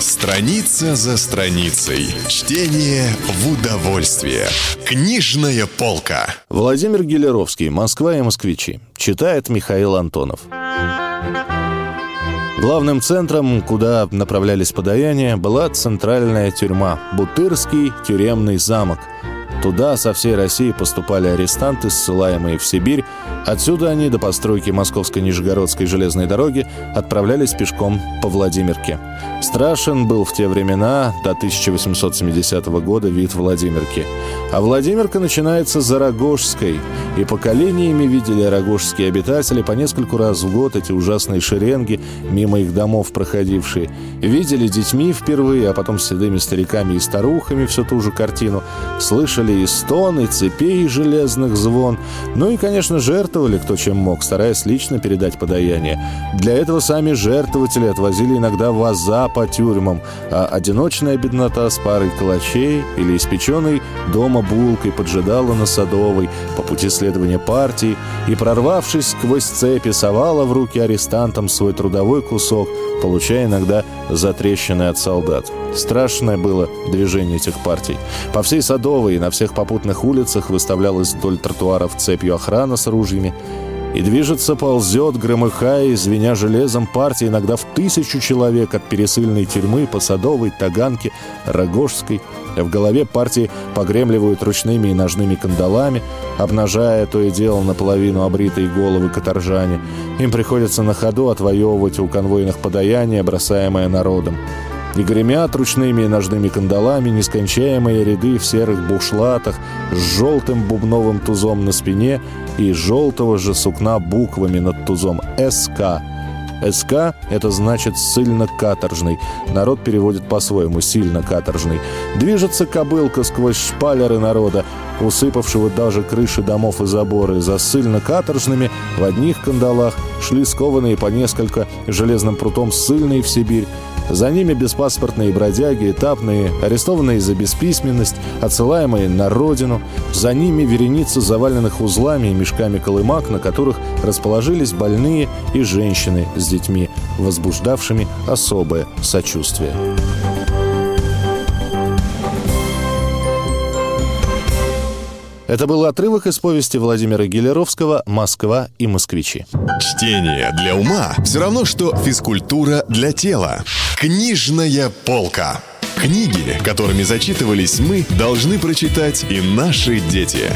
Страница за страницей. Чтение в удовольствие. Книжная полка. Владимир Гелеровский. Москва и москвичи. Читает Михаил Антонов. Главным центром, куда направлялись подаяния, была центральная тюрьма – Бутырский тюремный замок – Туда со всей России поступали арестанты, ссылаемые в Сибирь. Отсюда они до постройки Московско-Нижегородской железной дороги отправлялись пешком по Владимирке. Страшен был в те времена, до 1870 года, вид Владимирки. А Владимирка начинается за Рогожской, и поколениями видели рогожские обитатели по нескольку раз в год эти ужасные шеренги, мимо их домов проходившие. Видели детьми впервые, а потом седыми стариками и старухами всю ту же картину. Слышали слышали и стоны, цепей железных звон. Ну и, конечно, жертвовали кто чем мог, стараясь лично передать подаяние. Для этого сами жертвователи отвозили иногда ваза по тюрьмам, а одиночная беднота с парой калачей или испеченной дома булкой поджидала на Садовой по пути следования партии и, прорвавшись сквозь цепи, совала в руки арестантам свой трудовой кусок, получая иногда затрещины от солдат. Страшное было движение этих партий. По всей Садовой и на всех попутных улицах выставлялась вдоль тротуаров цепью охрана с ружьями. И движется, ползет, громыхая, звеня железом партия иногда в тысячу человек от пересыльной тюрьмы по Садовой, Таганке, Рогожской. В голове партии погремливают ручными и ножными кандалами, обнажая то и дело наполовину обритые головы каторжане. Им приходится на ходу отвоевывать у конвойных подаяния, бросаемое народом. И гремят ручными и ножными кандалами нескончаемые ряды в серых бушлатах с желтым бубновым тузом на спине и желтого же сукна буквами над тузом «СК». СК – это значит «сильно-каторжный». Народ переводит по-своему «сильно каторжный». Движется кобылка сквозь шпалеры народа, усыпавшего даже крыши домов и заборы. За ссыльно-каторжными в одних кандалах шли скованные по несколько железным прутом ссыльные в Сибирь. За ними беспаспортные бродяги, этапные, арестованные за бесписьменность, отсылаемые на родину. За ними вереница заваленных узлами и мешками колымак, на которых расположились больные и женщины с детьми, возбуждавшими особое сочувствие. Это был отрывок из повести Владимира Гелеровского «Москва и москвичи». Чтение для ума все равно, что физкультура для тела. Книжная полка. Книги, которыми зачитывались мы, должны прочитать и наши дети.